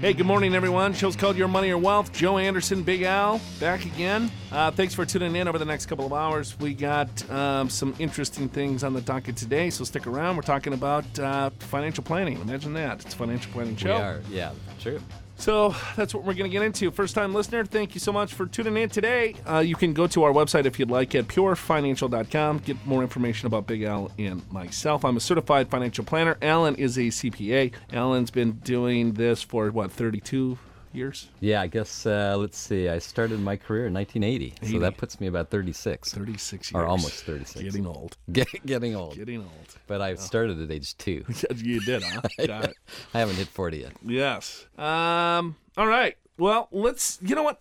Hey, good morning, everyone. Show's called Your Money or Wealth. Joe Anderson, Big Al, back again. Uh, thanks for tuning in over the next couple of hours. We got um, some interesting things on the docket today, so stick around. We're talking about uh, financial planning. Imagine that. It's a financial planning show. We are, yeah, true. So that's what we're going to get into. First time listener, thank you so much for tuning in today. Uh, you can go to our website if you'd like at purefinancial.com. Get more information about Big Al and myself. I'm a certified financial planner. Alan is a CPA. Alan's been doing this for, what, 32 years? Yeah, I guess, uh, let's see, I started my career in 1980. 80. So that puts me about 36. 36 years. Or almost 36. Getting old. Get, getting old. Getting old. But I started at age two. you did, huh? It. I haven't hit 40 yet. Yes. Um. All right. Well, let's. You know what?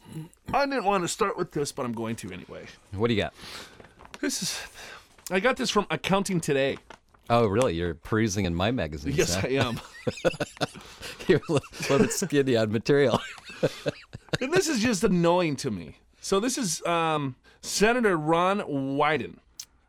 I didn't want to start with this, but I'm going to anyway. What do you got? This is. I got this from Accounting Today. Oh, really? You're perusing in my magazine? Yes, huh? I am. You're a little bit skinny on material. and this is just annoying to me. So this is um, Senator Ron Wyden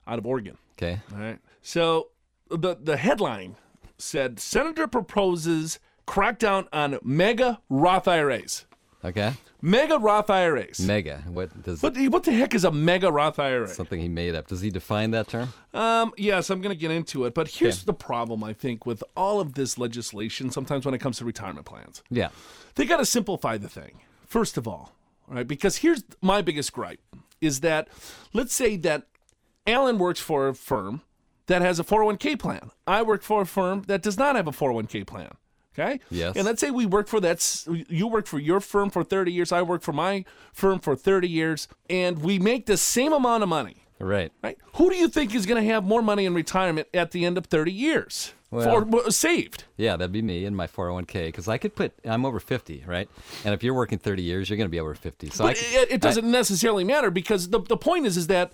out of Oregon. Okay. All right. So the the headline said Senator proposes crackdown on mega Roth IRAs. Okay. Mega Roth IRAs. Mega. What does what, what the heck is a mega Roth IRA? something he made up? Does he define that term? Um, yes, I'm going to get into it. But here's the problem, I think, with all of this legislation, sometimes when it comes to retirement plans. Yeah. They got to simplify the thing, first of all, all right? Because here's my biggest gripe is that let's say that Alan works for a firm that has a 401k plan. I work for a firm that does not have a 401k plan. Okay? Yes. And let's say we work for that, you work for your firm for 30 years, I work for my firm for 30 years, and we make the same amount of money Right. right? Who do you think is going to have more money in retirement at the end of 30 years? Well- for, saved. Yeah, that'd be me and my 401k because I could put. I'm over 50, right? And if you're working 30 years, you're going to be over 50. So I could, it, it doesn't necessarily matter because the, the point is is that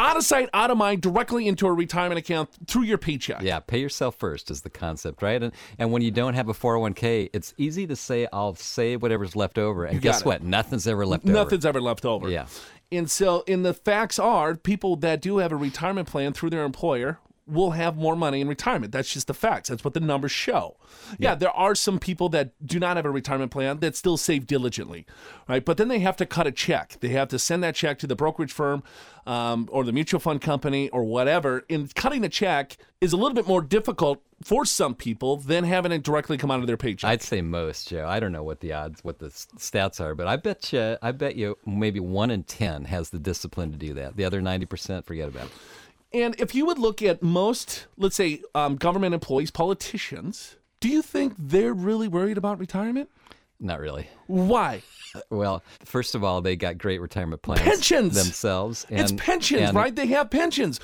out of sight, out of mind, directly into a retirement account through your paycheck. Yeah, pay yourself first is the concept, right? And and when you don't have a 401k, it's easy to say I'll save whatever's left over, and guess it. what? Nothing's ever left over. Nothing's ever left over. Yeah. And so, and the facts are, people that do have a retirement plan through their employer will have more money in retirement. That's just the facts. That's what the numbers show. Yeah, there are some people that do not have a retirement plan that still save diligently, right? But then they have to cut a check. They have to send that check to the brokerage firm um, or the mutual fund company or whatever. And cutting the check is a little bit more difficult for some people than having it directly come out of their paycheck. I'd say most, Joe. I don't know what the odds, what the stats are, but I bet you, I bet you, maybe one in ten has the discipline to do that. The other 90 percent, forget about it. And if you would look at most, let's say, um, government employees, politicians, do you think they're really worried about retirement? Not really. Why? Well, first of all, they got great retirement plans Pensions. themselves. it's pensions, and- right? They have pensions.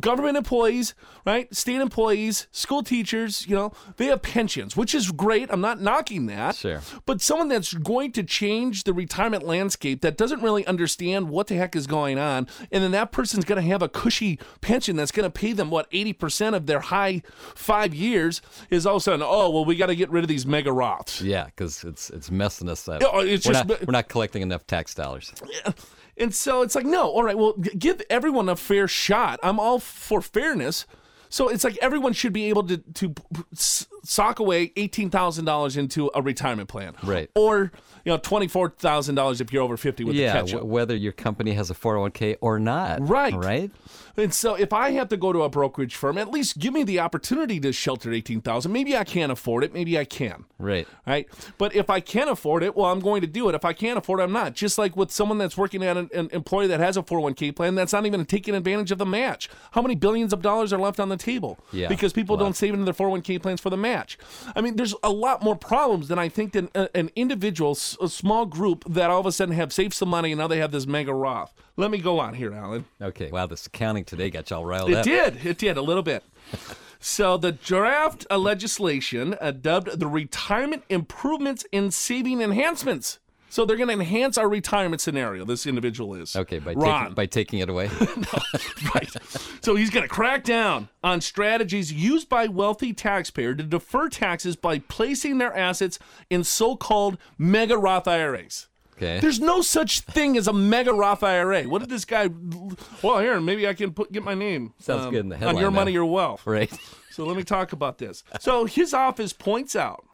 Government employees, right? State employees, school teachers, you know, they have pensions, which is great. I'm not knocking that. Sure. But someone that's going to change the retirement landscape that doesn't really understand what the heck is going on, and then that person's going to have a cushy pension that's going to pay them, what, 80% of their high five years, is all of a sudden, oh, well, we got to get rid of these mega Roths. Yeah, because it's it's messing us up. Yeah, it's we're, just- not, we're not collecting enough tax dollars. And so it's like, no, all right, well, g- give everyone a fair shot. I'm all for fairness. So it's like everyone should be able to to p- p- s- sock away eighteen thousand dollars into a retirement plan, Right. Or you know twenty four thousand dollars if you're over fifty with yeah, the catch w- whether your company has a 401k or not. Right. Right. And so if I have to go to a brokerage firm, at least give me the opportunity to shelter eighteen thousand. Maybe I can't afford it. Maybe I can. Right. Right. But if I can't afford it, well, I'm going to do it. If I can't afford it, I'm not. Just like with someone that's working at an, an employee that has a 401k plan that's not even taking advantage of the match. How many billions of dollars are left on the table? Yeah, Because people don't save into their 401k plans for the match. I mean, there's a lot more problems than I think than an individual, a small group that all of a sudden have saved some money and now they have this mega Roth. Let me go on here, Alan. Okay. Wow, this accounting today got y'all riled It up. It did. It did a little bit. So the draft uh, legislation uh, dubbed the Retirement Improvements in Saving Enhancements. So they're going to enhance our retirement scenario. This individual is Okay, by Ron. taking by taking it away. right. So he's going to crack down on strategies used by wealthy taxpayers to defer taxes by placing their assets in so-called mega Roth IRAs. Okay. There's no such thing as a mega Roth IRA. What did this guy? Well, here, maybe I can put get my name Sounds good in the headline. on your now. money, your wealth. right. So let me talk about this. So his office points out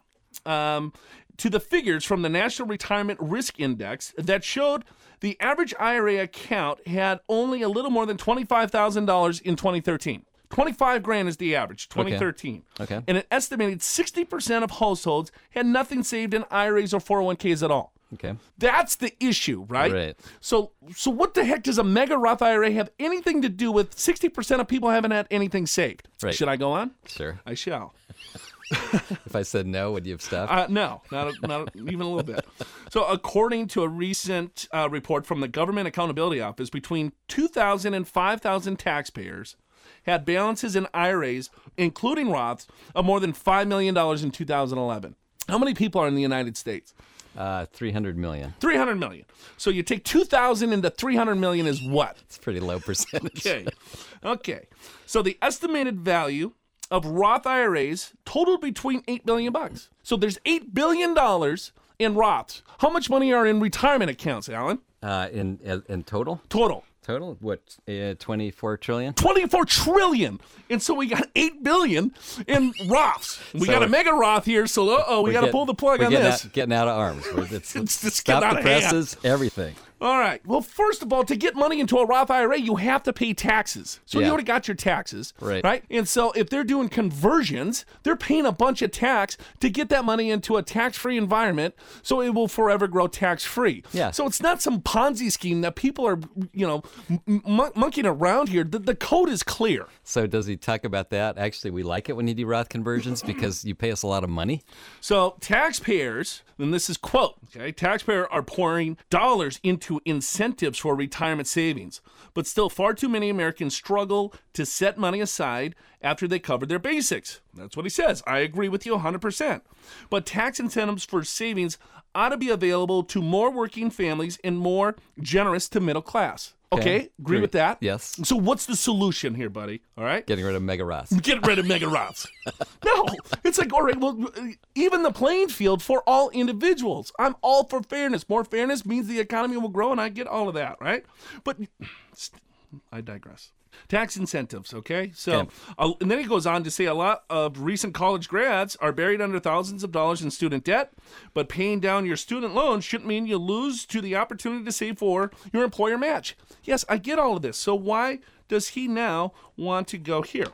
um, to the figures from the National Retirement Risk Index that showed the average IRA account had only a little more than twenty-five thousand dollars in 2013. 25 grand is the average, 2013. Okay. And an estimated 60% of households had nothing saved in IRAs or 401ks at all. Okay. That's the issue, right? Right. So, so what the heck does a mega Roth IRA have anything to do with 60% of people haven't had anything saved? Right. Should I go on? Sure. I shall. If I said no, would you have stopped? Uh, no, not, a, not a, even a little bit. So, according to a recent uh, report from the Government Accountability Office, between 2,000 and 5,000 taxpayers had balances in IRAs, including Roths, of more than $5 million in 2011. How many people are in the United States? Uh, three hundred million. 300 million. So you take 2,000 into 300 million is what? It's a pretty low percentage. Okay. Okay. So the estimated value of Roth IRAs totaled between 8 billion bucks. So there's 8 billion dollars in Roths. How much money are in retirement accounts, Alan? Uh, in in total, Total. Total what? Uh, Twenty four trillion. 24 trillion. And so we got 8 billion in Roths. We So got a mega Roth here, so uh-oh, we got to pull the plug on getting this. Out, getting out of arms. It's, It's just stop getting the out of hand. presses. Everything. All right. Well, first of all, to get money into a Roth IRA, you have to pay taxes. So you already got your taxes, Right. Right. And so if they're doing conversions, they're paying a bunch of tax to get that money into a tax-free environment, so it will forever grow tax-free. Yeah. So it's not some Ponzi scheme that people are, you know, m- mon- monkeying around here. The, the code is clear. So does he talk about that? Actually, we like it when you do Roth conversions because you pay us a lot of money. So taxpayers, and this is quote, okay, taxpayers are pouring dollars into incentives for retirement savings, but still far too many Americans struggle to set money aside after they cover their basics. That's what he says. I agree with you 100%. But tax incentives for savings ought to be available to more working families and more generous to middle class. Okay, Okay, agree with that? Yes. So what's the solution here, buddy? All right? Getting rid of mega Roths. get rid of mega Roths. no, it's like all right. Well, even the playing field for all individuals. I'm all for fairness. More fairness means the economy will grow, and I get all of that, right? But I digress. Tax incentives, okay? So, uh, and then he goes on to say a lot of recent college grads are buried under thousands of dollars in student debt, but paying down your student loan shouldn't mean you lose to the opportunity to save for your employer match. Yes, I get all of this. So, why does he now want to go here?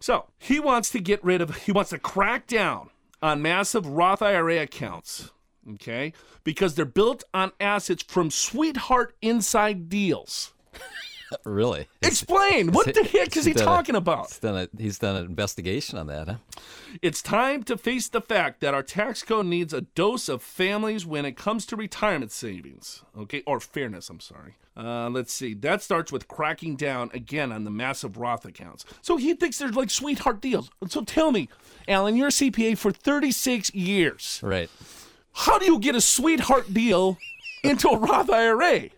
So he wants to get rid of, he wants to crack down on massive Roth IRA accounts, okay? Because they're built on assets from sweetheart inside deals. really? Explain. What the heck is he done a- talking about? He's done, a, he's done an investigation on that, huh? It's time to face the fact that our tax code needs a dose of families when it comes to retirement savings, okay? Or fairness, I'm sorry. Uh, let's see. That starts with cracking down again on the massive Roth accounts. So he thinks there's like sweetheart deals. So tell me, Alan, you're a CPA for 36 years. Right. How do you get a sweetheart deal into a Roth IRA?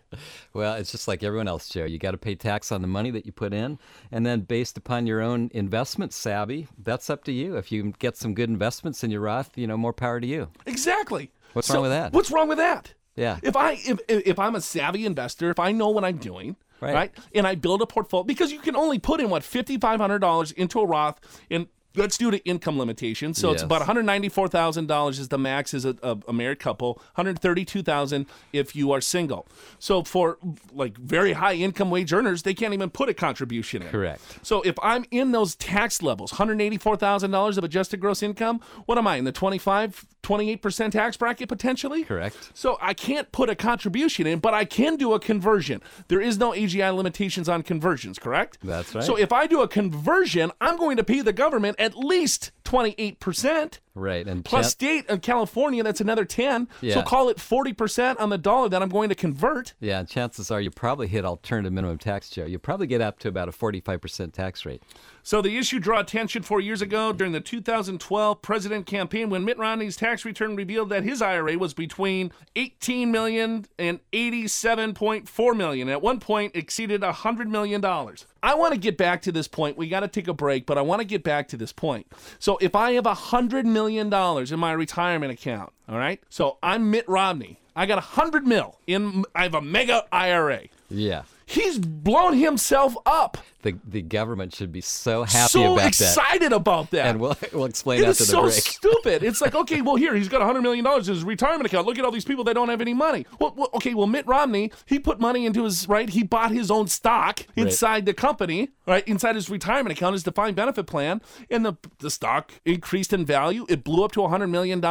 Well, it's just like everyone else, Joe. You got to pay tax on the money that you put in, and then based upon your own investment savvy, that's up to you. If you get some good investments in your Roth, you know, more power to you. Exactly. What's wrong with that? What's wrong with that? Yeah. If I if if if I'm a savvy investor, if I know what I'm doing, Right. right, and I build a portfolio because you can only put in what fifty five hundred dollars into a Roth and that's due to income limitations. So it's about one hundred ninety four thousand dollars is the max as a, a, married couple. One hundred thirty two thousand if you are single. So for like very high income wage earners, they can't even put a contribution in. Correct. So if I'm in those tax levels, $184,000 of adjusted gross income, what am I in the 25, 28% tax bracket potentially? Correct. So I can't put a contribution in, but I can do a conversion. There is no AGI limitations on conversions, correct? That's right. So if I do a conversion, I'm going to pay the government at least 28%. Right. And Plus state of California, that's another 10. Yeah. So call it 40% on the dollar that I'm going to convert. yeah, chances are you probably hit alternative minimum tax, Joe. You probably get up to about a 45% tax rate. So the issue drew attention four years ago during the 2012 president campaign when Mitt Romney's tax return revealed that his IRA was between 18 million and 87.4 million. At one point, exceeded 100 million dollars. I want to get back to this point. We got to take a break, but I want to get back to this point. So if I have 100 million dollars in my retirement account, all right. So I'm Mitt Romney. I got 100 mil in. I have a mega IRA. Yeah. He's blown himself up. The, the government should be so happy so about that. excited about that. And we'll, we'll explain It after is the so break. stupid. It's like, okay, well, here, he's got $100 million in his retirement account. Look at all these people that don't have any money. Well, well, okay, well, Mitt Romney, he put money into his, right? He bought his own stock inside the company, right? Inside his retirement account, his defined benefit plan, and the, the stock increased in value. It blew up to $100 million.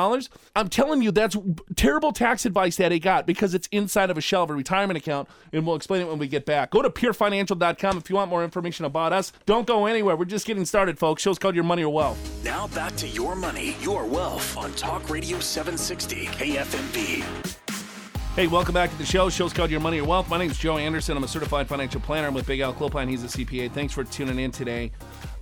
I'm telling you, that's terrible tax advice that he got because it's inside of a shell of a retirement account, and we'll explain it when we get back. Go to purefinancial.com if you want more information about us. Don't go anywhere. We're just getting started, folks. Show's called Your Money or Wealth. Now back to your money, your wealth on Talk Radio 760 KFMB. Hey, welcome back to the show. Show's called Your Money or Wealth. My name is Joe Anderson. I'm a certified financial planner. I'm with Big Al Clopine. He's a CPA. Thanks for tuning in today.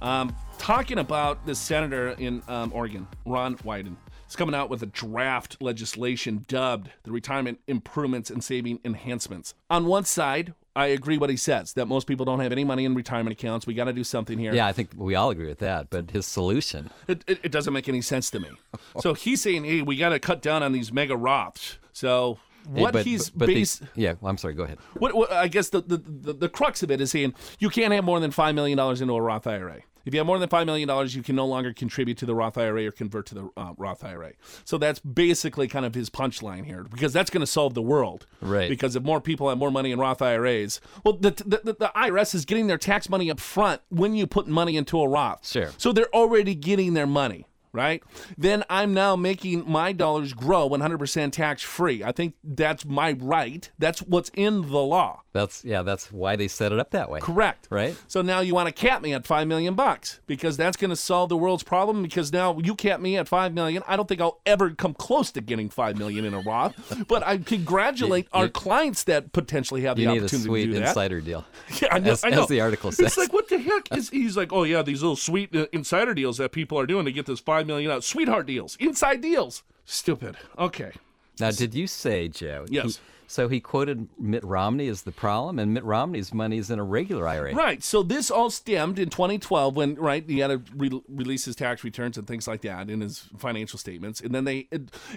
Um, talking about the senator in um, Oregon, Ron Wyden. He's coming out with a draft legislation dubbed the Retirement Improvements and Saving Enhancements. On one side, I agree what he says that most people don't have any money in retirement accounts. We got to do something here. Yeah, I think we all agree with that. But his solution, It, it, it doesn't make any sense to me. so he's saying, hey, we got to cut down on these mega Roths. So what but, he's but, but the- based. yeah, well, I'm sorry. Go ahead. What, what I guess the, the, the, the crux of it is saying you can't have more than $5 million into a Roth IRA. If you have more than $5 million, you can no longer contribute to the Roth IRA or convert to the uh, Roth IRA. So that's basically kind of his punchline here because that's going to solve the world. Right. Because if more people have more money in Roth IRAs, well, the, the, the, the IRS is getting their tax money up front when you put money into a Roth. Sure. So they're already getting their money. Right? Then I'm now making my dollars grow 100% tax free. I think that's my right. That's what's in the law. That's yeah. That's why they set it up that way. Correct. Right. So now you want to cap me at five million bucks because that's going to solve the world's problem. Because now you cap me at five million. I don't think I'll ever come close to getting five million in a Roth. but I congratulate You- our clients that potentially have the You need a opportunity sweet to do that. insider deal. Yeah, I know. as, I know. as the article says. It's like what the heck is? He's like, oh yeah, these little sweet uh, insider deals that people are doing to get this five million out. Sweetheart deals, inside deals. Stupid. Okay. Now, did you say, Joe? he- Yes. so he quoted Mitt Romney as the problem, and Mitt Romney's money is in a regular IRA. Right. So this all stemmed in 2012 when right he had to re- release his tax returns and things like that in his financial statements, and then they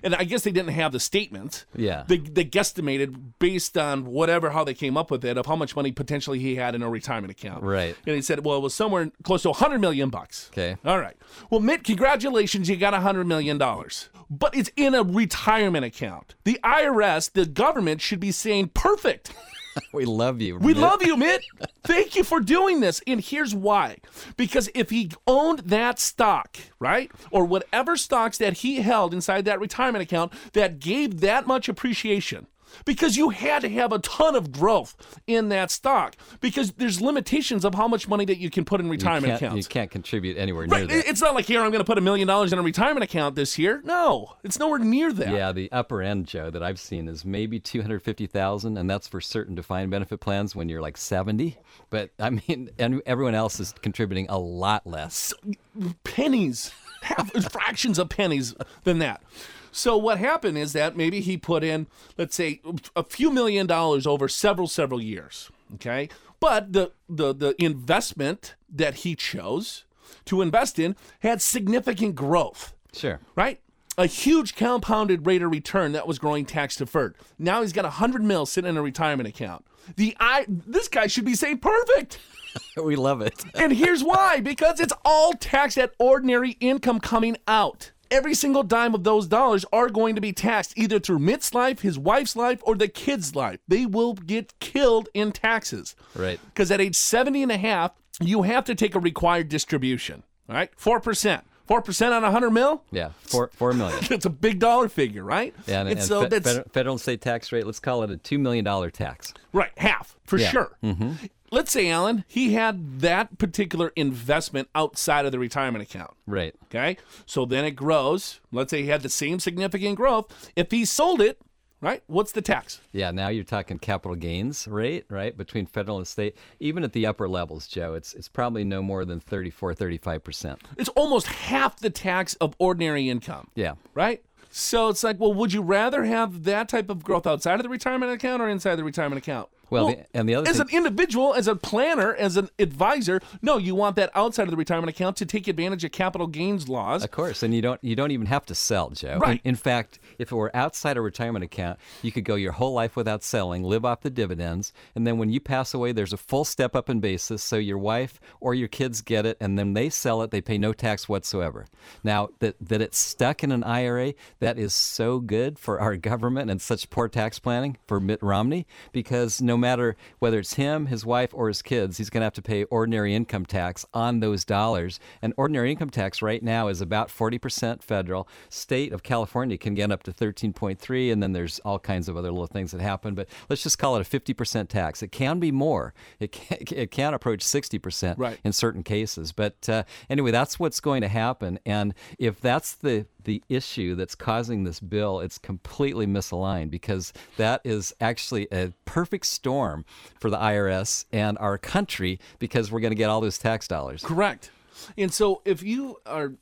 and I guess they didn't have the statement. Yeah. They they guesstimated based on whatever how they came up with it of how much money potentially he had in a retirement account. Right. And he said, well, it was somewhere close to 100 million bucks. Okay. All right. Well, Mitt, congratulations, you got 100 million dollars. But it's in a retirement account. The IRS, the government should be saying perfect. We love you. We Mitt. love you, Mitt. Thank you for doing this. And here's why. Because if he owned that stock, right, or whatever stocks that he held inside that retirement account that gave that much appreciation, because you had to have a ton of growth in that stock, because there's limitations of how much money that you can put in retirement can't, you can't contribute anywhere near Right. that. It's not like here I'm going to put a million dollars in a retirement account this year. No, it's nowhere near that. Yeah, the upper end, Joe, that I've seen is maybe two hundred fifty thousand, and that's for certain defined benefit plans when you're like seventy. But I mean, and everyone else is contributing a lot less. pennies, half, fractions of pennies than that. So what happened is that maybe he put in, let's say, a few million dollars over several several years. Okay, but the the the investment that he chose to invest in had significant growth Sure. right? A huge compounded rate of return that was growing tax deferred. Now he's got a hundred mil sitting in a retirement account. The I this guy should be saying perfect. We love it. And here's why because it's all taxed at ordinary income coming out. Every single dime of those dollars are going to be taxed either through Mitt's life, his wife's life, or the kid's life. They will get killed in taxes. Right. Because at age 70 and a half, you have to take a required distribution. All right? 4%. 4% on a 100 mil? Yeah, four four million. That's a big dollar figure, right? Yeah, and, And and so fe- that's federal, federal and state tax rate. Let's call it a two million dollar tax. right, half. for Yeah. sure. Mm-hmm. Let's say, Alan, he had that particular investment outside of the retirement account. Right. Okay. So then it grows. Let's say he had the same significant growth. If he sold it, right, what's the tax? Yeah, now you're talking capital gains rate, right, between federal and state. Even at the upper levels, Joe, it's it's probably no more than 34, 35%. It's almost half the tax of ordinary income. Yeah. Right? So it's like, well, would you rather have that type of growth outside of the retirement account or inside the retirement account? Well, the- and the other as thing- an individual, as a planner, as an advisor, no, you want that outside of the retirement account to take advantage of capital gains laws. Of course, and you don't you don't even have to sell, Joe. In- Right. In, fact, if it were outside a retirement account, you could go your whole life without selling, live off the dividends, and then when you pass away, there's a full step up in basis. So your wife or your kids get it, and then they sell it, they pay no tax whatsoever. Now that that it's stuck in an IRA, that is so good for our government and such poor tax planning for Mitt Romney because no matter whether it's him, his wife, or his kids, he's going to have to pay ordinary income tax on those dollars. And ordinary income tax right now is about 40% federal. State of California can get up to 13.3, and then there's all kinds of other little things that happen. But let's just call it a 50% tax. It can be more. It can, it can approach 60% Right. in certain cases. But uh, anyway, that's what's going to happen. And if that's the the issue that's causing this bill, it's completely misaligned because that is actually a perfect storm for the IRS and our country because we're going to get all those tax dollars. Correct. And so if you are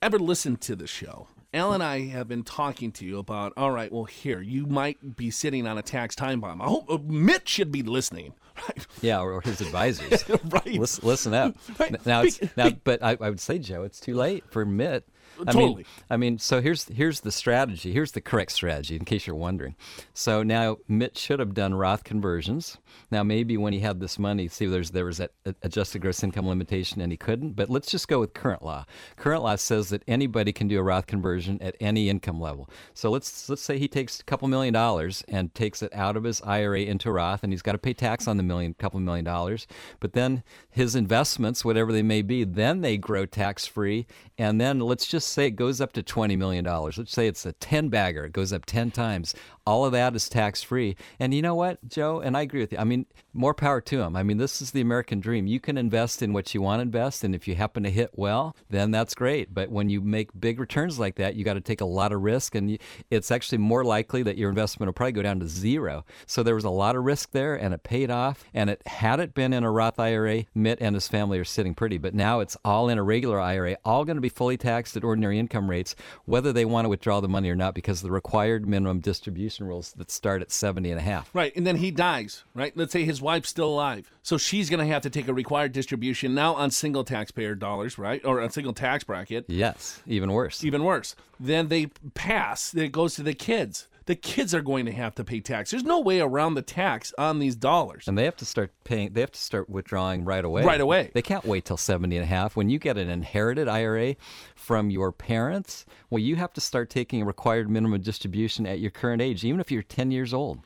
ever listened to the show, Al and I have been talking to you about, all right, well, here, you might be sitting on a tax time bomb. I hope uh, Mitt should be listening, right? Yeah, or, or his advisors. Right. Listen, listen up. Right. Now, it's, now, but I, I would say, Joe, it's too late for Mitt. I Totally. mean, I mean, so here's here's the strategy. Here's the correct strategy, in case you're wondering. So now Mitt should have done Roth conversions. Now maybe when he had this money, see, there's there was that adjusted gross income limitation, and he couldn't. But let's just go with current law. Current law says that anybody can do a Roth conversion at any income level. So let's let's say he takes a couple million dollars and takes it out of his IRA into Roth, and he's got to pay tax on the million, couple million dollars. But then his investments, whatever they may be, then they grow tax free, and then let's just say it goes up to $20 million. Let's say it's a 10 bagger, it goes up 10 times. All of that is tax free. And you know what, Joe? And I agree with you. I mean, more power to him. I mean, this is the American dream. You can invest in what you want to invest, and if you happen to hit well, then that's great. But when you make big returns like that, you got to take a lot of risk, and it's actually more likely that your investment will probably go down to zero. So there was a lot of risk there, and it paid off. And it had it been in a Roth IRA, Mitt and his family are sitting pretty. But now it's all in a regular IRA, all going to be fully taxed at ordinary income rates, whether they want to withdraw the money or not, because of the required minimum distribution rules that start at 70 and a half. Right. And then he dies, right? Let's say his wife's still alive. So she's going to have to take a required distribution now on single taxpayer dollars, right? Or on single tax bracket. Yes, even worse. Even worse. Then they pass, it goes to the kids. The kids are going to have to pay tax. There's no way around the tax on these dollars. And they have to start paying, they have to start withdrawing right away. Right away. They can't wait till 70 and a half. When you get an inherited IRA from your parents, well, you have to start taking a required minimum distribution at your current age, even if you're 10 years old.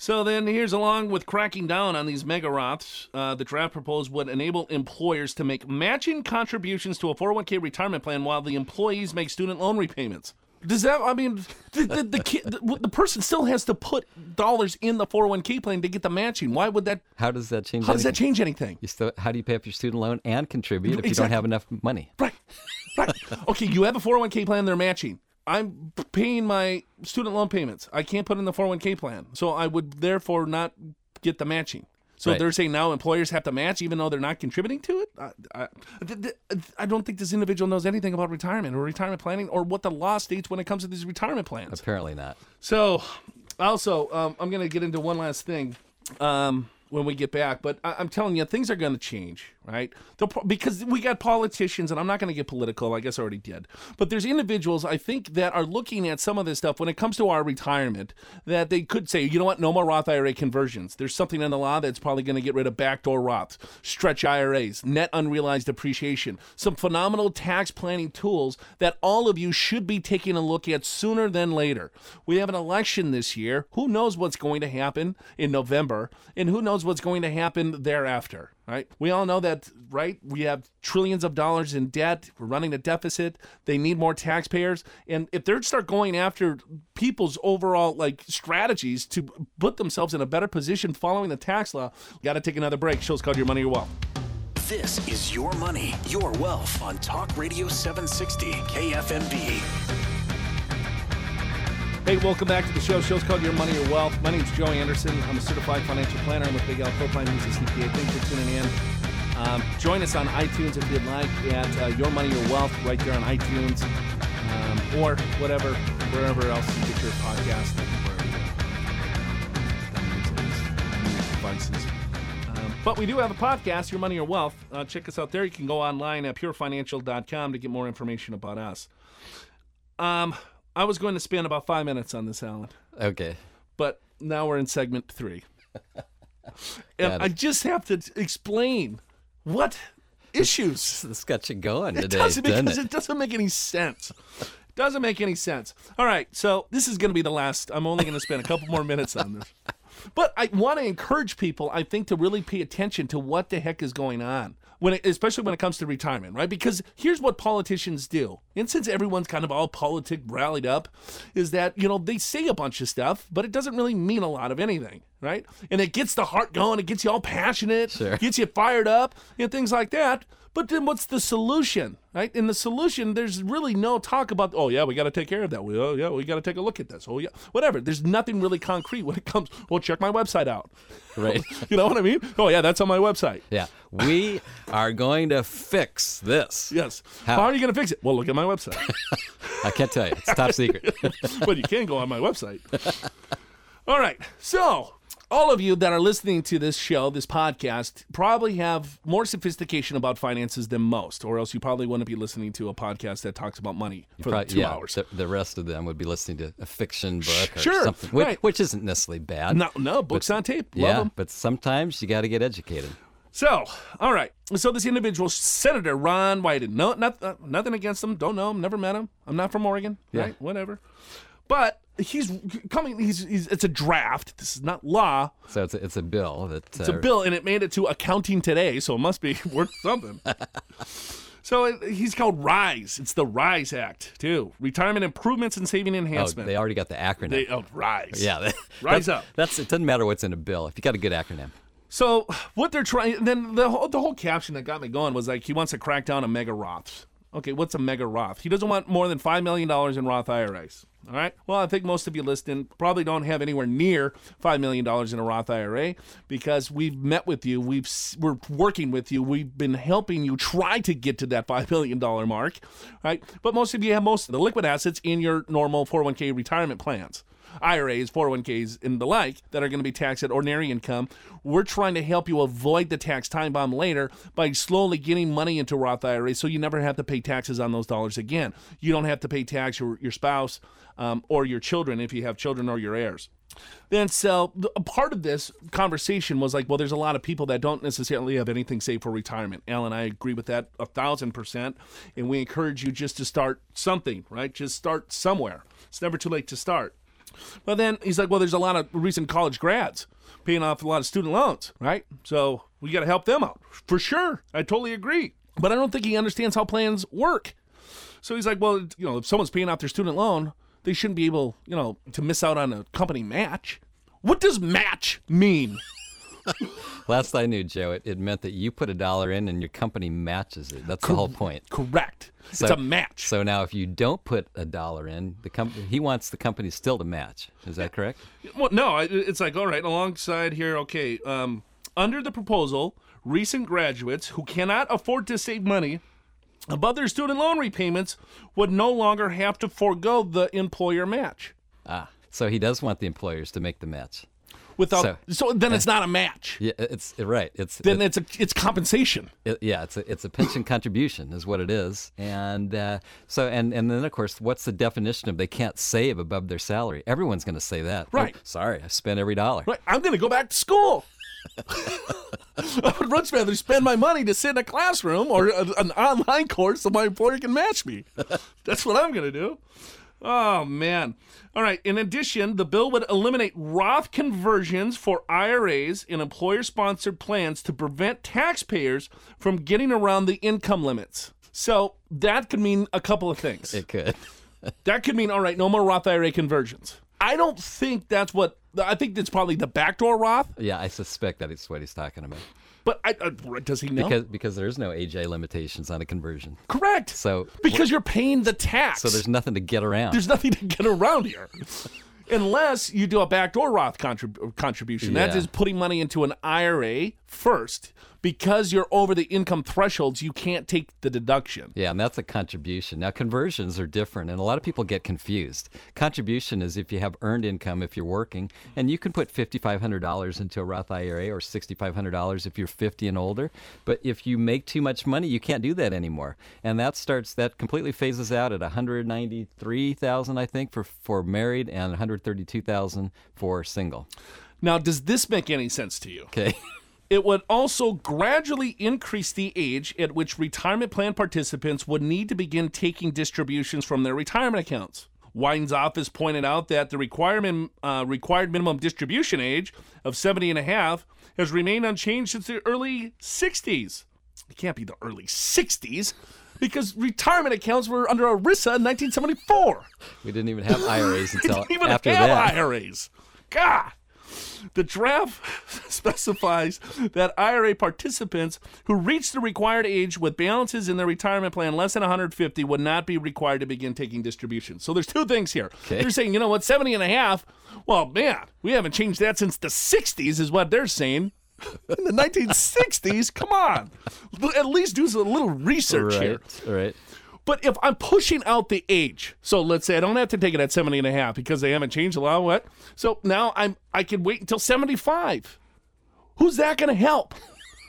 So then here's along with cracking down on these mega Roths, uh, the draft proposed would enable employers to make matching contributions to a 401k retirement plan while the employees make student loan repayments. Does that, I mean, the, the, the, kid, the, the person still has to put dollars in the 401k plan to get the matching. Why would that, How does that change how does that anything? change anything? You still, how do you pay off your student loan and contribute if you don't have enough money? Right, right. Okay, you have a 401k plan, they're matching. I'm paying my student loan payments. I can't put in the 401k plan. So I would therefore not get the matching. So Right. they're saying now employers have to match even though they're not contributing to it? I, I, th- th- I don't think this individual knows anything about retirement or retirement planning or what the law states when it comes to these retirement plans. Apparently not. So, also, um, I'm going to get into one last thing um, when we get back, but I- I'm telling you, things are going to change, right? They'll because we got politicians, and I'm not going to get political. I guess I already did. But there's individuals I think that are looking at some of this stuff when it comes to our retirement that they could say, you know what, no more Roth IRA conversions. There's something in the law that's probably going to get rid of backdoor Roths, stretch IRAs, net unrealized appreciation, some phenomenal tax planning tools that all of you should be taking a look at sooner than later. We have an election this year. Who knows what's going to happen in November, and who knows knows what's going to happen thereafter, right? We all know that, right? We have trillions of dollars in debt. We're running a deficit. They need more taxpayers. And if they start going after people's overall like strategies to put themselves in a better position following the tax law, got to take another break. Show's called Your Money, Your Wealth. This is Your Money, Your Wealth on Talk Radio 760 KFMB. Hey, welcome back to the show. Show's called Your Money, Your Wealth. My name's Joey Anderson. I'm a certified financial planner. I'm with Big Al Clopine. He's a CPA. Thanks for tuning in. Um, join us on iTunes if you'd like at uh, Your Money, Your Wealth right there on iTunes um, or whatever, wherever else you get your podcast. Um, but we do have a podcast, Your Money, Your Wealth. Uh, check us out there. You can go online at purefinancial.com to get more information about us. Um, I was going to spend about five minutes on this, Alan, Okay. but now we're in segment three. and I just have to explain what issues. This got you going It today, doesn't doesn't because it? it doesn't make any sense. Doesn't make any sense. All right, so this is going to be the last. I'm only going to spend a couple more minutes on this. But I want to encourage people, I think, to really pay attention to what the heck is going on when, it, especially when it comes to retirement, right? Because here's what politicians do, and since everyone's kind of all politic rallied up, is that you know they say a bunch of stuff, but it doesn't really mean a lot of anything, right? And it gets the heart going, it gets you all passionate, Sure. gets you fired up, and things like that. But then what's the solution, right? In the solution, there's really no talk about, oh, yeah, we got to take care of that. We, oh, yeah, we got to take a look at this. Oh, yeah, whatever. There's nothing really concrete when it comes, well, check my website out. Right. You know what I mean? Oh, yeah, that's on my website. Yeah. We are going to fix this. Yes. How? How, are you going to fix it? Well, look at my website. I can't tell you. It's top secret. but you can go on my website. All right. So, all of you that are listening to this show, this podcast, probably have more sophistication about finances than most, or else you probably wouldn't be listening to a podcast that talks about money for Probably- two yeah, hours. The, the rest of them would be listening to a fiction book or Sure, something, which, right. which isn't necessarily bad. No, no, books on tape. Love yeah, 'em. but sometimes you got to get educated. So, all right. So this individual, Senator Ron Wyden, no, not, uh, nothing against him. Don't know him. Never met him. I'm not from Oregon. Yeah. Right? Whatever. But he's coming. He's, he's it's a draft. This is not law. So it's a, it's a bill that It's a uh, bill, and it made it to accounting today, so it must be worth something. so it, he's called RISE. It's the RISE Act, too. Retirement Improvements and Saving Oh, Enhancement. they already got the acronym. They- oh, RISE. yeah, that- Rise that's, up. That's it. Doesn't matter what's in a bill if you got a good acronym. So what they're trying, then the whole, the whole caption that got me going was like he wants to crack down on mega Roths. Okay, what's a mega Roth? He doesn't want more than five million dollars in Roth IRAs. All right. Well, I think most of you listening probably don't have anywhere near five million dollars in a Roth IRA because we've met with you, We've, we're working with you, we've been helping you try to get to that five million dollar mark, right? But most of you have most of the liquid assets in your normal 401k retirement plans. IRAs, 401ks, and the like that are going to be taxed at ordinary income. We're trying to help you avoid the tax time bomb later by slowly getting money into Roth IRAs so you never have to pay taxes on those dollars again. You don't have to pay tax your, your spouse um, or your children if you have children or your heirs. Then, so a part of this conversation was like, well, there's a lot of people that don't necessarily have anything saved for retirement. Alan, I agree with that a thousand percent. And we encourage you just to start something, right? Just start somewhere. It's never too late to start. But then he's like, well, there's a lot of recent college grads paying off a lot of student loans, right? So we got to help them out. For sure. I totally agree. But I don't think he understands how plans work. So he's like, well, you know, if someone's paying off their student loan, they shouldn't be able, you know, to miss out on a company match. What does match mean? Last I knew, Joe, it, it meant that you put a dollar in and your company matches it. That's the whole point. Correct. So- it's a match. So now, if you don't put a dollar in, the company he wants the company still to match. Is that correct? Well, no, I- it's like all right. Alongside here, okay. Um, under the proposal, recent graduates who cannot afford to save money above their student loan repayments would no longer have to forego the employer match. Ah, so he does want the employers to make the match. Without So- so, then it's not a match. Yeah, it's right. It's Then it- it's a it's compensation. It, yeah, it's a it's a pension contribution is what it is, and uh, so and and then of course, what's the definition of they can't save above their salary? Everyone's going to say that. Oh, Right. sorry, I spent every dollar. Right. I'm going to go back to school. I would much rather spend my money to sit in a classroom or an online course so my employer can match me. That's what I'm going to do. Oh, man. All right. In addition, the bill would eliminate Roth conversions for IRAs and employer sponsored plans to prevent taxpayers from getting around the income limits. So that could mean a couple of things. It could. That could mean, all right, no more Roth IRA conversions. I don't think that's what, I think that's probably the backdoor Roth, Yeah, I suspect that is what he's talking about. But I, uh, does he know? Because because there's no AGI limitations on a conversion. Correct. So because you're paying the tax. so there's nothing to get around. there's nothing to get around here. Unless you do a backdoor Roth contrib- contribution. That Yeah. is putting money into an IRA first. Because you're over the income thresholds, you can't take the deduction. Yeah, and that's a contribution. Now, conversions are different, and a lot of people get confused. Contribution is if you have earned income if you're working, and you can put $5,500 into a Roth IRA or $6,500 if you're 50 and older. But if you make too much money, you can't do that anymore. And that starts, that completely phases out at 193000 I think, for, for married, and 132000 for single. Now, does this make any sense to you? Okay. It would also gradually increase the age at which retirement plan participants would need to begin taking distributions from their retirement accounts. Wyden's office pointed out that the requirement, uh, required minimum distribution age of 70 and a half has remained unchanged since the early 60s. It can't be the early 60s because retirement accounts were under ERISA in 1974 we didn't even have IRAs until didn't even after have that. IRAs. God. The draft specifies that IRA participants who reach the required age with balances in their retirement plan less than 150 would not be required to begin taking distributions. So there's two things here. Okay. They're saying, you know what, 70 and a half, well, man, we haven't changed that since the 60s is what they're saying. In the 1960s, come on. At least do a little research here. Right, right. But if I'm pushing out the age, so let's say I don't have to take it at 70 and a half because they haven't changed the law, what? So now I'm I can wait until 75. Who's that going to help?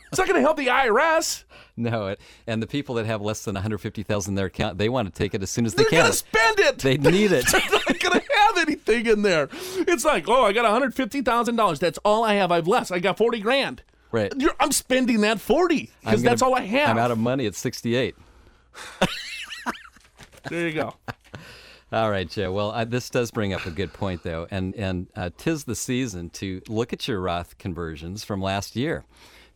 It's not going to help the IRS. No, it, and the people that have less than 150,000 in their account, they want to take it as soon as they can. They're going to spend it. They need it. They're not going to have anything in there. It's like, oh, I got $150,000. That's all I have. I've less. I got 40 grand. Right. You're, I'm spending that 40 because that's all I have. I'm out of money at 68. there you go. All right, Joe. Well, uh, this does bring up a good point, though, and and uh, tis the season to look at your Roth conversions from last year,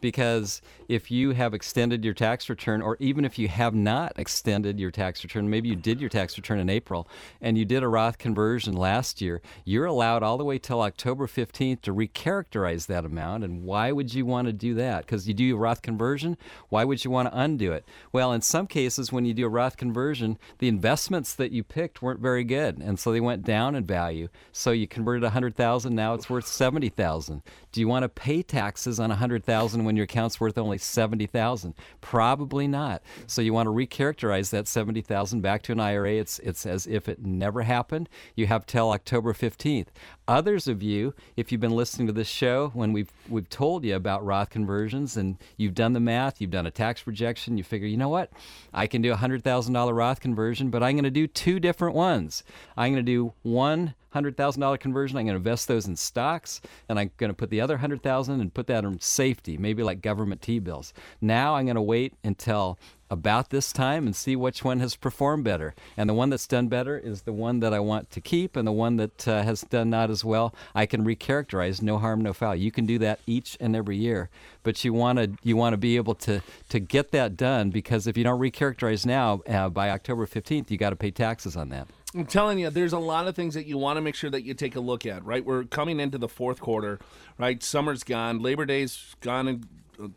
because if you have extended your tax return, or even if you have not extended your tax return, maybe you did your tax return in April and you did a Roth conversion last year, you're allowed all the way till October 15th to recharacterize that amount. And why would you want to do that? Because you do a Roth conversion, why would you want to undo it? Well, in some cases, when you do a Roth conversion, the investments that you picked weren't very good, and so they went down in value. So you converted 100,000, now it's worth 70,000. Do you want to pay taxes on 100,000 when your account's worth only 70,000? Probably not. So you want to recharacterize that 70,000 back to an IRA. It's it's as if it never happened. You have till October 15th. Others of you, if you've been listening to this show when we've we've told you about Roth conversions and you've done the math, you've done a tax projection, you figure, you know what? I can do a $100,000 Roth conversion, but I'm going to do two different ones. I'm going to do one hundred thousand dollar conversion. I'm going to invest those in stocks, and I'm going to put the other hundred thousand and put that in safety, maybe like government T bills. Now I'm going to wait until about this time and see which one has performed better. And the one that's done better is the one that I want to keep, and the one that uh, has done not as well, I can recharacterize. No harm, no foul. You can do that each and every year, but you want to you want to be able to to get that done because if you don't recharacterize now uh, by October 15th, you got to pay taxes on that. I'm telling you, there's a lot of things that you want to make sure that you take a look at, right? We're coming into the fourth quarter, right? Summer's gone, Labor Day's gone, and uh,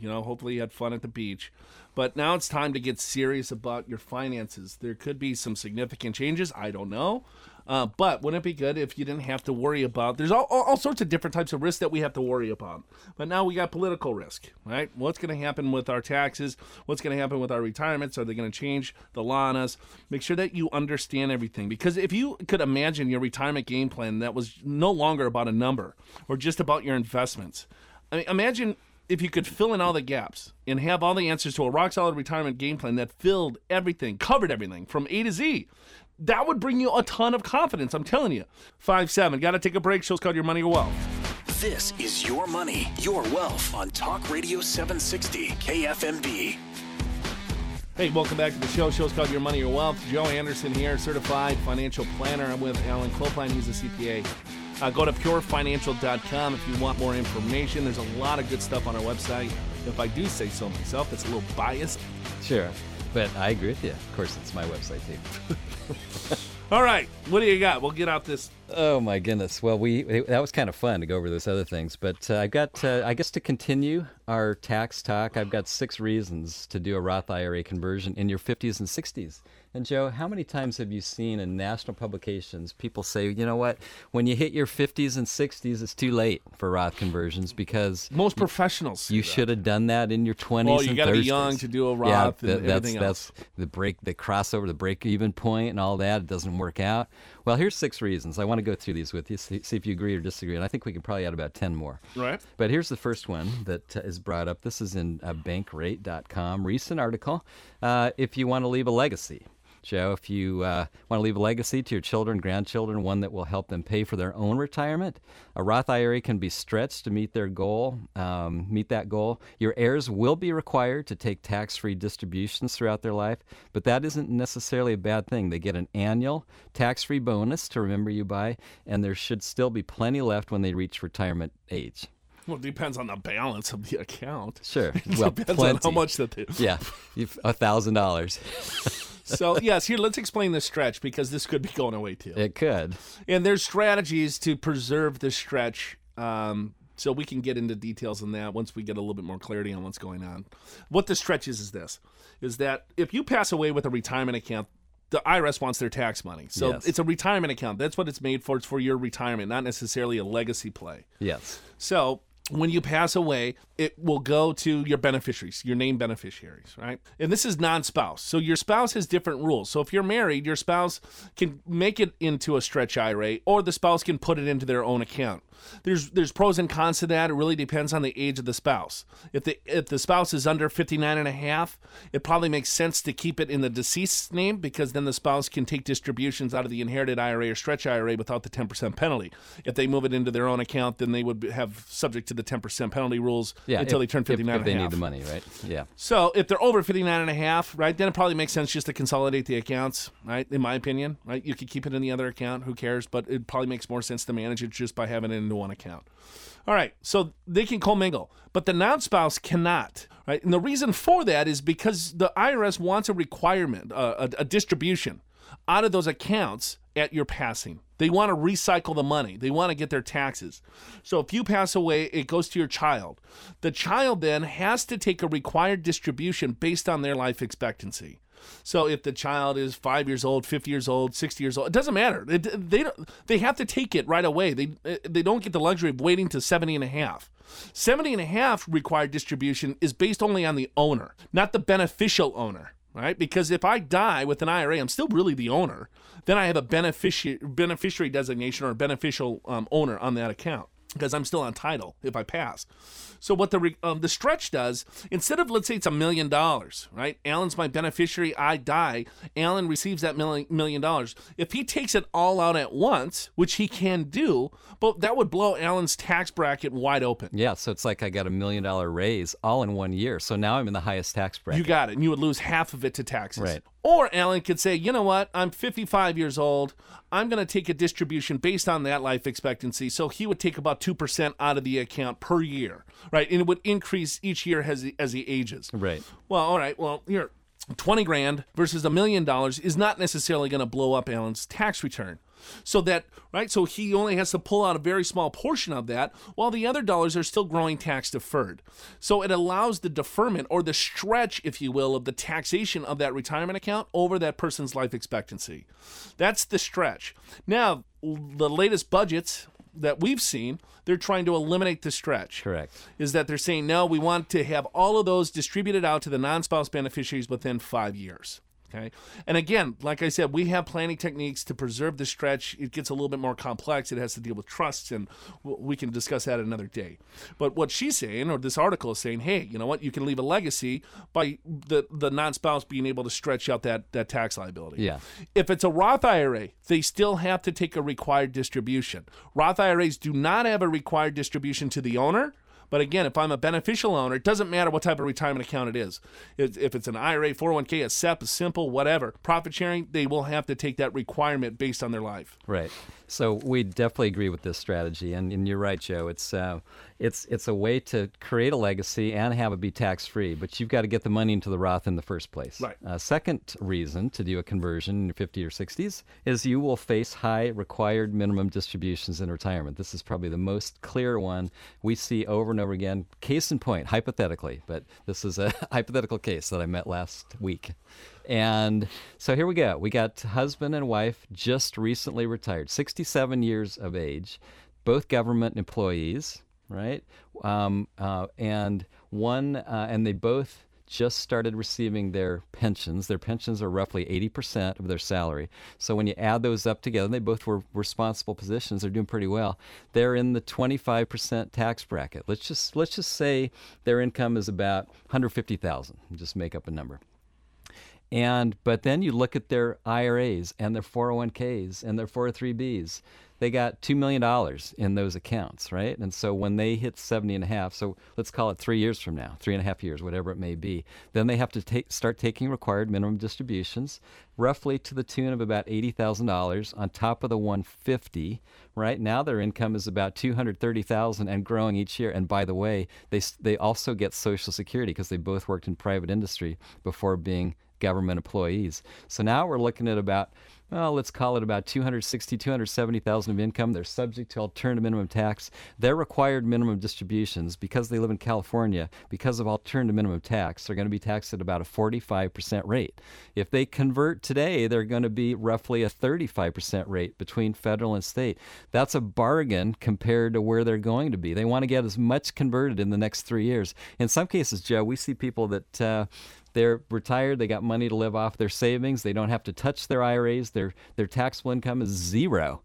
you know, hopefully you had fun at the beach. But now it's time to get serious about your finances. There could be some significant changes. I don't know. Uh, but wouldn't it be good if you didn't have to worry about? There's all, all, sorts of different types of risks that we have to worry about. But now we got political risk, right? What's going to happen with our taxes? What's going to happen with our retirements? Are they going to change the law on us? Make sure that you understand everything. Because if you could imagine your retirement game plan that was no longer about a number or just about your investments, I mean, imagine if you could fill in all the gaps and have all the answers to a rock solid retirement game plan that filled everything, covered everything from A to Z, that would bring you a ton of confidence. I'm telling you. 5 7. Got to take a break. Show's called Your Money or Wealth. This is Your Money, Your Wealth on Talk Radio 760 KFMB. Hey, welcome back to the show. Show's called Your Money, Your Wealth. Joe Anderson here, certified financial planner. I'm with Alan Clopine. He's a CPA. Uh, go to purefinancial.com if you want more information. There's a lot of good stuff on our website. If I do say so myself, it's a little biased. Sure. But I agree with you. Of course, it's my website too. All right, what do you got? We'll get out this. Oh my goodness! Well, we that was kind of fun to go over those other things, but uh, I've got, uh, I guess, to continue our tax talk. I've got six reasons to do a Roth IRA conversion in your 50s and 60s. And Joe, how many times have you seen in national publications people say, you know what, when you hit your 50s and 60s, it's too late for Roth conversions because most professionals you should have done that in your 20s. Well, you got to be young to do a Roth yeah, and that's, that's the break, the crossover, the break-even point, and all that. It doesn't work out. Well, here's six reasons. I want to go through these with you, see, see if you agree or disagree, and I think we can probably add about 10 more. Right. But here's the first one that uh, is brought up. This is in uh, bankrate.com, recent article. Uh, if you want to leave a legacy, Joe, if you uh, want to leave a legacy to your children, grandchildren, one that will help them pay for their own retirement, a Roth IRA can be stretched to meet their goal. Um, meet that goal. Your heirs will be required to take tax-free distributions throughout their life, but that isn't necessarily a bad thing. They get an annual tax-free bonus to remember you by, and there should still be plenty left when they reach retirement age. Well, it depends on the balance of the account. Sure. It Well, depends plenty. on how much that they. Yeah, a thousand dollars. So yes, here let's explain the stretch because this could be going away too. It could. And there's strategies to preserve the stretch. Um, so we can get into details on that once we get a little bit more clarity on what's going on. What the stretch is is this: is that if you pass away with a retirement account, the IRS wants their tax money. So Yes. it's a retirement account. That's what it's made for. It's for your retirement, not necessarily a legacy play. Yes. So when you pass away, it will go to your beneficiaries, your named beneficiaries, right? And this is non spouse. So your spouse has different rules. So if you're married, your spouse can make it into a stretch IRA or the spouse can put it into their own account. There's there's pros and cons to that. It really depends on the age of the spouse. If the if the spouse is under 59 and a half, it probably makes sense to keep it in the deceased's name because then the spouse can take distributions out of the inherited IRA or stretch IRA without the 10% penalty. If they move it into their own account, then they would have subject to the 10% penalty rules Yeah. until if, they turn 59 if, they and a need the money, right? Yeah. So if they're over 59 and a half, right, then it probably makes sense just to consolidate the accounts, right? In my opinion, right? You could keep it in the other account, who cares? But it probably makes more sense to manage it just by having it into one account. All right, so they can commingle, but the non-spouse cannot, right? And the reason for that is because the IRS wants a requirement, uh, a, a distribution out of those accounts at your passing. They want to recycle the money. They want to get their taxes. So if you pass away, it goes to your child. The child then has to take a required distribution based on their life expectancy. So if the child is five years old, 50 years old, 60 years old, it doesn't matter. They, don't, they have to take it right away. They, they don't get the luxury of waiting to 70 and a half. 70 and a half required distribution is based only on the owner, not the beneficial owner right? Because if I die with an IRA, I'm still really the owner. Then I have a beneficiary beneficiary designation or a beneficial um, owner on that account because I'm still on title if I pass. So what the re- um, the stretch does instead of let's say it's a million dollars, right? Alan's my beneficiary. I die. Alan receives that million million dollars. If he takes it all out at once, which he can do, but that would blow Alan's tax bracket wide open. Yeah. So it's like I got a million dollar raise all in one year. So now I'm in the highest tax bracket. You got it. And you would lose half of it to taxes. Right. Or Alan could say, you know what? I'm 55 years old. I'm going to take a distribution based on that life expectancy. So he would take about 2% out of the account per year, right? And it would increase each year as he, as he ages. Right. Well, all right. Well, here, 20 grand versus a million dollars is not necessarily going to blow up Alan's tax return. So that, right? So he only has to pull out a very small portion of that while the other dollars are still growing tax deferred. So it allows the deferment or the stretch, if you will, of the taxation of that retirement account over that person's life expectancy. That's the stretch. Now, the latest budgets that we've seen, they're trying to eliminate the stretch Correct. is that they're saying no, we want to have all of those distributed out to the non-spouse beneficiaries within five years. Okay. And again, like I said, we have planning techniques to preserve the stretch. It gets a little bit more complex. It has to deal with trusts, and we can discuss that another day. But what she's saying, or this article is saying, hey, you know what? You can leave a legacy by the, the non spouse being able to stretch out that, that tax liability. Yeah. If it's a Roth IRA, they still have to take a required distribution. Roth IRAs do not have a required distribution to the owner, But again, if I'm a beneficial owner, it doesn't matter what type of retirement account it is. If, it's an IRA, 401k, a SEP, a simple, whatever, profit sharing, they will have to take that requirement based on their life. Right. So we definitely agree with this strategy, and, and you're right, Joe. It's uh, it's it's a way to create a legacy and have it be tax free, but you've got to get the money into the Roth in the first place. Right. Uh, second reason to do a conversion in your 50 or 60s is you will face high required minimum distributions in retirement. This is probably the most clear one we see over and over again. Case in point, hypothetically, but this is a hypothetical case that I met last week. And so here we go. We got husband and wife just recently retired, 67 years of age, both government employees, right? Um, uh, and one, uh, and they both just started receiving their pensions. Their pensions are roughly 80% of their salary. So when you add those up together, they both were responsible positions. They're doing pretty well. They're in the 25% tax bracket. Let's just let's just say their income is about 150,000. Just make up a number. And but then you look at their IRAs and their 401ks and their 403bs. They got $2 million in those accounts, right? And so when they hit 70 and a half, so let's call it three years from now, three and a half years, whatever it may be, then they have to take, start taking required minimum distributions, roughly to the tune of about $80,000 on top of the 150. Right now, their income is about 230,000 and growing each year. And by the way, they they also get Social Security because they both worked in private industry before being government employees. So now we're looking at about, well, let's call it about 260, 270,000 of income. They're subject to alternative minimum tax. Their required minimum distributions, because they live in California, because of alternative minimum tax, they're going to be taxed at about a 45% rate. If they convert today, they're going to be roughly a 35% rate between federal and state. That's a bargain compared to where they're going to be. They want to get as much converted in the next three years. In some cases, Joe, we see people that uh, they're retired. They got money to live off their savings. They don't have to touch their IRAs. Their their taxable income is zero.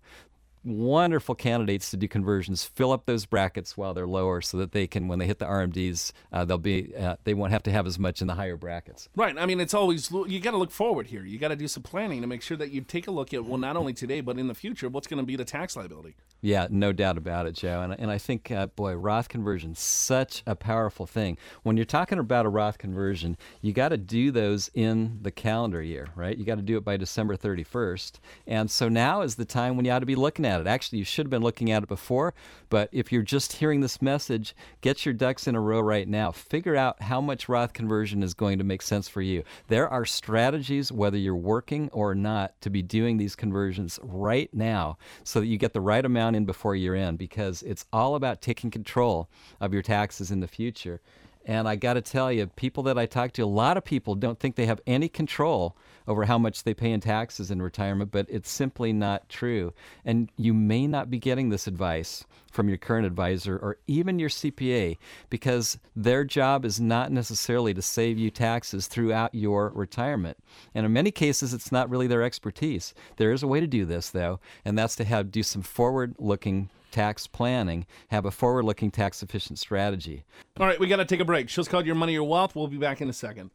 Wonderful candidates to do conversions. Fill up those brackets while they're lower, so that they can, when they hit the RMDs, uh, they'll be uh, they won't have to have as much in the higher brackets. Right. I mean, it's always you got to look forward here. You got to do some planning to make sure that you take a look at well, not only today but in the future, what's going to be the tax liability. Yeah, no doubt about it, Joe. And, and I think, uh, boy, Roth conversion such a powerful thing. When you're talking about a Roth conversion, you got to do those in the calendar year, right? You got to do it by December 31st. And so now is the time when you ought to be looking at it. Actually, you should have been looking at it before, but if you're just hearing this message, get your ducks in a row right now. Figure out how much Roth conversion is going to make sense for you. There are strategies, whether you're working or not, to be doing these conversions right now so that you get the right amount in before year end because it's all about taking control of your taxes in the future. And I got to tell you, people that I talk to, a lot of people don't think they have any control over how much they pay in taxes in retirement, but it's simply not true. And you may not be getting this advice from your current advisor or even your CPA because their job is not necessarily to save you taxes throughout your retirement. And in many cases, it's not really their expertise. There is a way to do this, though, and that's to have do some forward looking tax planning, have a forward looking tax efficient strategy. All right, we got to take a break. Show's called Your Money, Your Wealth. We'll be back in a second.